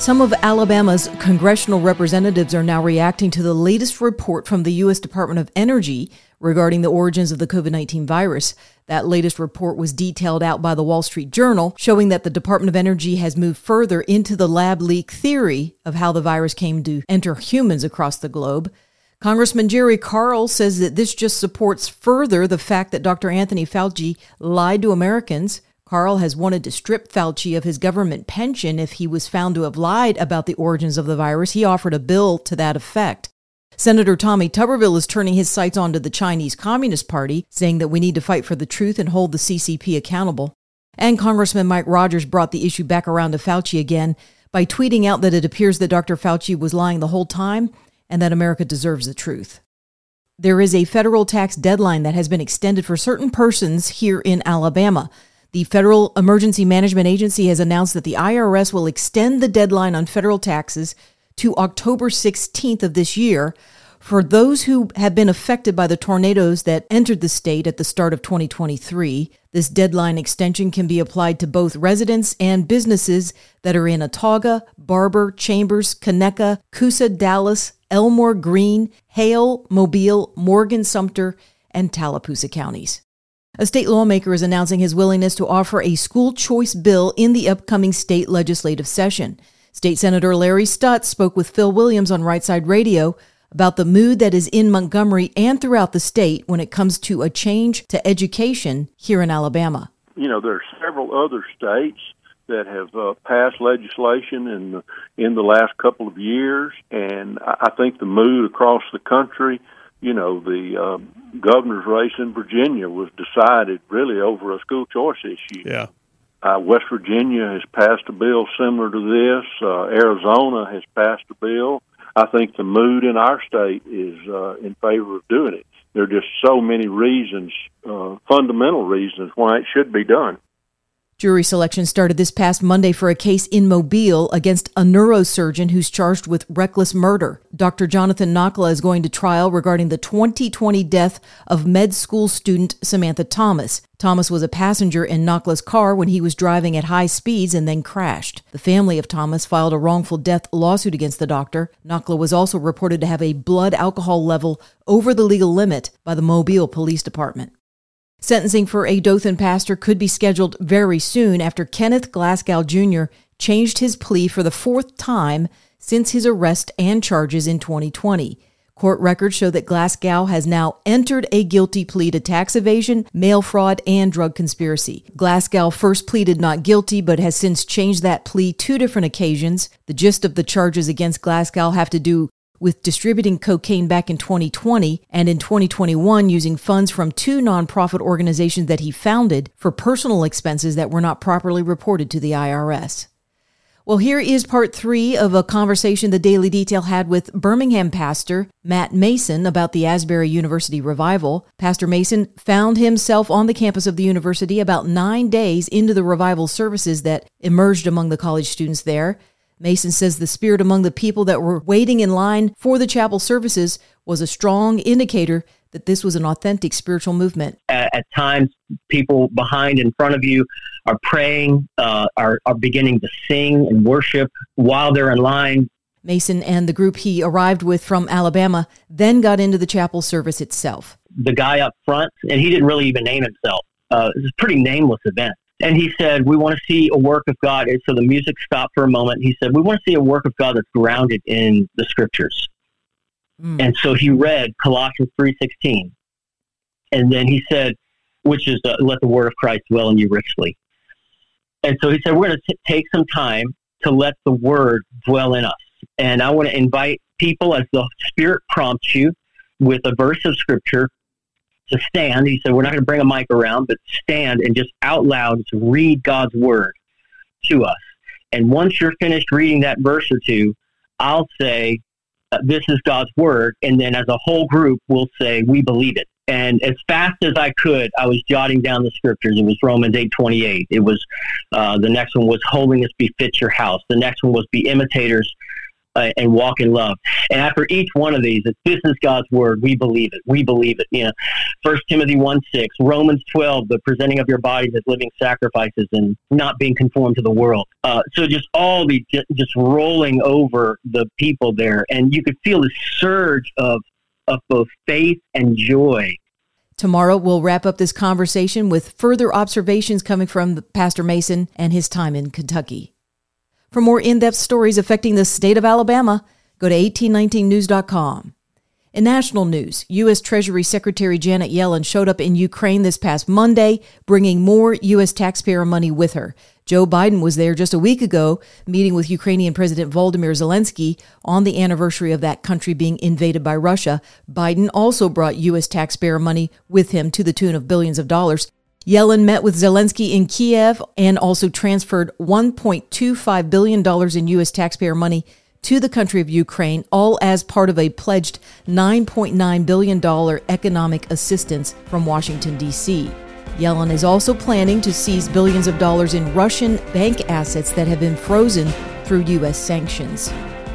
Some of Alabama's congressional representatives are now reacting to the latest report from the U.S. Department of Energy regarding the origins of the COVID 19 virus. That latest report was detailed out by the Wall Street Journal, showing that the Department of Energy has moved further into the lab leak theory of how the virus came to enter humans across the globe. Congressman Jerry Carl says that this just supports further the fact that Dr. Anthony Fauci lied to Americans. Carl has wanted to strip Fauci of his government pension if he was found to have lied about the origins of the virus. He offered a bill to that effect. Senator Tommy Tuberville is turning his sights onto the Chinese Communist Party, saying that we need to fight for the truth and hold the CCP accountable. And Congressman Mike Rogers brought the issue back around to Fauci again by tweeting out that it appears that Dr. Fauci was lying the whole time and that America deserves the truth. There is a federal tax deadline that has been extended for certain persons here in Alabama. The Federal Emergency Management Agency has announced that the IRS will extend the deadline on federal taxes to October 16th of this year for those who have been affected by the tornadoes that entered the state at the start of 2023. This deadline extension can be applied to both residents and businesses that are in Autauga, Barber, Chambers, Conecuh, Coosa, Dallas, Elmore, Greene, Hale, Mobile, Morgan, Sumter, and Tallapoosa counties. A state lawmaker is announcing his willingness to offer a school choice bill in the upcoming state legislative session. State Senator Larry Stutts spoke with Phil Williams on Right Side Radio about the mood that is in Montgomery and throughout the state when it comes to a change to education here in Alabama. You know, there are several other states that have uh, passed legislation in the, in the last couple of years, and I think the mood across the country you know, the uh, governor's race in Virginia was decided really over a school choice issue. Yeah. Uh, West Virginia has passed a bill similar to this. Uh, Arizona has passed a bill. I think the mood in our state is uh, in favor of doing it. There are just so many reasons, uh, fundamental reasons why it should be done. Jury selection started this past Monday for a case in Mobile against a neurosurgeon who's charged with reckless murder. Dr. Jonathan Nakhla is going to trial regarding the 2020 death of med school student Samantha Thomas. Thomas was a passenger in Nakhla's car when he was driving at high speeds and then crashed. The family of Thomas filed a wrongful death lawsuit against the doctor. Nakhla was also reported to have a blood alcohol level over the legal limit by the Mobile Police Department. Sentencing for a Dothan pastor could be scheduled very soon after Kenneth Glasgow Jr. changed his plea for the fourth time since his arrest and charges in 2020. Court records show that Glasgow has now entered a guilty plea to tax evasion, mail fraud, and drug conspiracy. Glasgow first pleaded not guilty, but has since changed that plea two different occasions. The gist of the charges against Glasgow have to do with distributing cocaine back in 2020 and in 2021 using funds from two nonprofit organizations that he founded for personal expenses that were not properly reported to the IRS. Well, here is part three of a conversation the Daily Detail had with Birmingham pastor Matt Mason about the Asbury University revival. Pastor Mason found himself on the campus of the university about nine days into the revival services that emerged among the college students there. Mason says the spirit among the people that were waiting in line for the chapel services was a strong indicator that this was an authentic spiritual movement. At, at times, people behind in front of you are praying, uh, are, are beginning to sing and worship while they're in line. Mason and the group he arrived with from Alabama then got into the chapel service itself. The guy up front, and he didn't really even name himself. Uh, it was a pretty nameless event. And he said, We want to see a work of God. And so the music stopped for a moment. He said, We want to see a work of God that's grounded in the scriptures. Mm. And so he read Colossians 3.16. And then he said, which is, uh, let the word of Christ dwell in you richly. And so he said, we're going to take some time to let the word dwell in us. And I want to invite people as the Spirit prompts you with a verse of scripture to stand. He said, We're not going to bring a mic around, but stand and just out loud read God's word to us. And once you're finished reading that verse or two, I'll say, uh, This is God's word. And then as a whole group, we'll say, We believe it. And as fast as I could, I was jotting down the scriptures. It was Romans eight twenty eight. It was uh, the next one was holiness befits your house. The next one was be imitators uh, and walk in love. And after each one of these, if this is God's word, we believe it. We believe it. You know, First Timothy one six, Romans twelve, the presenting of your bodies as living sacrifices and not being conformed to the world. Uh, so just all the just rolling over the people there, and you could feel the surge of of both faith and joy. Tomorrow, we'll wrap up this conversation with further observations coming from Pastor Mason and his time in Kentucky. For more in depth stories affecting the state of Alabama, go to 1819news.com. In national news, U.S. Treasury Secretary Janet Yellen showed up in Ukraine this past Monday, bringing more U.S. taxpayer money with her. Joe Biden was there just a week ago, meeting with Ukrainian President Volodymyr Zelensky on the anniversary of that country being invaded by Russia. Biden also brought U.S. taxpayer money with him to the tune of billions of dollars. Yellen met with Zelensky in Kiev and also transferred $1.25 billion in U.S. taxpayer money to the country of Ukraine, all as part of a pledged $9.9 billion economic assistance from Washington, D.C. Yellen is also planning to seize billions of dollars in Russian bank assets that have been frozen through U.S. sanctions.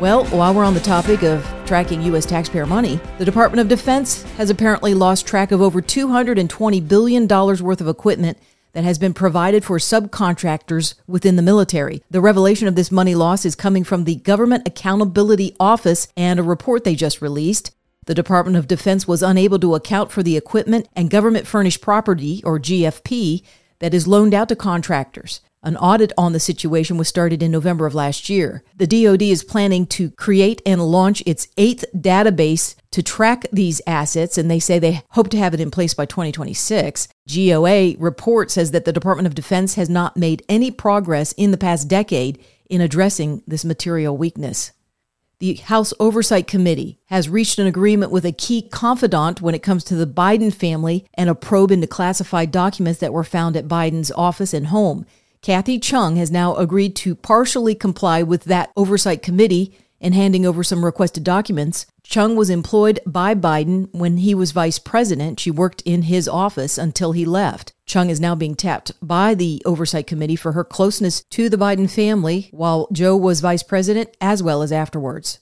Well, while we're on the topic of tracking U.S. taxpayer money, the Department of Defense has apparently lost track of over $220 billion worth of equipment that has been provided for subcontractors within the military. The revelation of this money loss is coming from the Government Accountability Office and a report they just released. The Department of Defense was unable to account for the equipment and government furnished property, or GFP, that is loaned out to contractors. An audit on the situation was started in November of last year. The DoD is planning to create and launch its eighth database to track these assets, and they say they hope to have it in place by 2026. GOA report says that the Department of Defense has not made any progress in the past decade in addressing this material weakness. The House Oversight Committee has reached an agreement with a key confidant when it comes to the Biden family and a probe into classified documents that were found at Biden's office and home. Kathy Chung has now agreed to partially comply with that oversight committee in handing over some requested documents. Chung was employed by Biden when he was vice president. She worked in his office until he left. Chung is now being tapped by the Oversight Committee for her closeness to the Biden family while Joe was vice president as well as afterwards.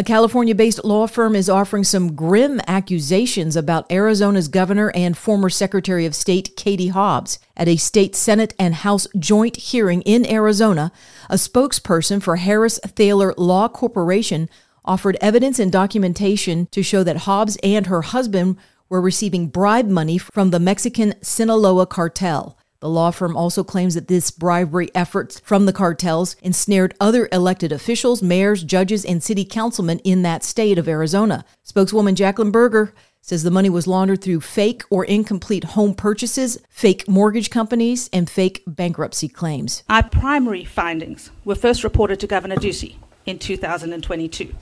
A California based law firm is offering some grim accusations about Arizona's governor and former Secretary of State Katie Hobbs. At a state Senate and House joint hearing in Arizona, a spokesperson for Harris Thaler Law Corporation offered evidence and documentation to show that Hobbs and her husband were receiving bribe money from the Mexican Sinaloa cartel. The law firm also claims that this bribery efforts from the cartels ensnared other elected officials, mayors, judges, and city councilmen in that state of Arizona. Spokeswoman Jacqueline Berger says the money was laundered through fake or incomplete home purchases, fake mortgage companies, and fake bankruptcy claims. Our primary findings were first reported to Governor Ducey in 2022.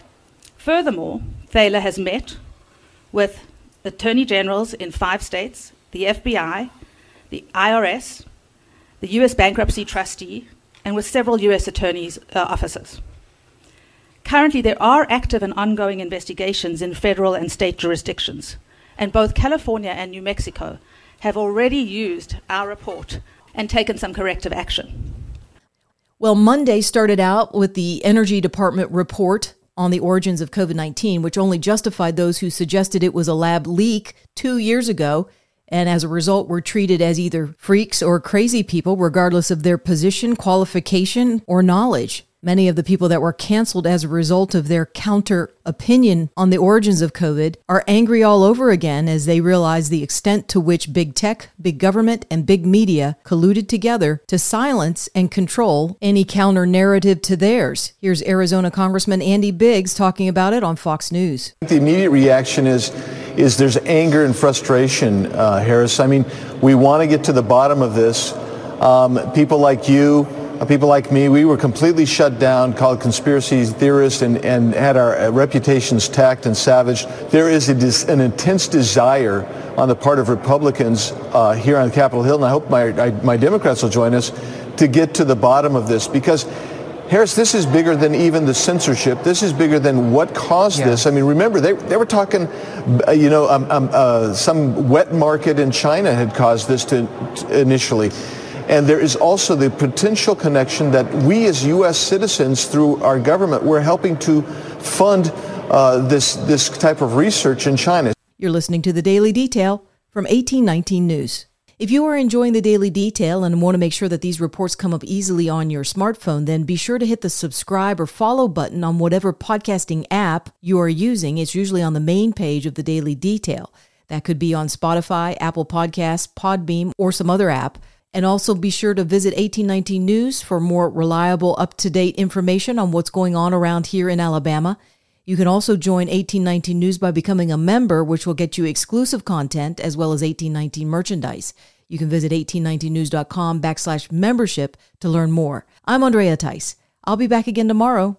Furthermore, Thaler has met with attorney generals in five states, the FBI, the IRS, the U.S. bankruptcy trustee, and with several U.S. attorneys' uh, offices. Currently, there are active and ongoing investigations in federal and state jurisdictions, and both California and New Mexico have already used our report and taken some corrective action. Well, Monday started out with the Energy Department report on the origins of COVID 19, which only justified those who suggested it was a lab leak two years ago and as a result were treated as either freaks or crazy people, regardless of their position, qualification, or knowledge. Many of the people that were canceled as a result of their counter opinion on the origins of COVID are angry all over again as they realize the extent to which big tech, big government, and big media colluded together to silence and control any counter narrative to theirs. Here's Arizona Congressman Andy Biggs talking about it on Fox News. The immediate reaction is is there's anger and frustration, uh, Harris. I mean, we want to get to the bottom of this. Um, people like you, people like me, we were completely shut down, called conspiracy theorists, and, and had our uh, reputations tacked and savaged. There is a, an intense desire on the part of Republicans uh, here on Capitol Hill, and I hope my, I, my Democrats will join us, to get to the bottom of this because Harris, this is bigger than even the censorship. This is bigger than what caused Yeah. this. I mean, remember, they, they were talking, uh, you know, um, um, uh, some wet market in China had caused this to, to initially. And there is also the potential connection that we as U.S. citizens, through our government, we're helping to fund uh, this, this type of research in China. You're listening to the Daily Detail from 1819 News. If you are enjoying the Daily Detail and want to make sure that these reports come up easily on your smartphone, then be sure to hit the subscribe or follow button on whatever podcasting app you are using. It's usually on the main page of the Daily Detail. That could be on Spotify, Apple Podcasts, Podbean, or some other app. And also be sure to visit 1819 News for more reliable, up to date information on what's going on around here in Alabama. You can also join 1819 News by becoming a member, which will get you exclusive content as well as 1819 merchandise. You can visit 1819news.com backslash membership to learn more. I'm Andrea Tice. I'll be back again tomorrow.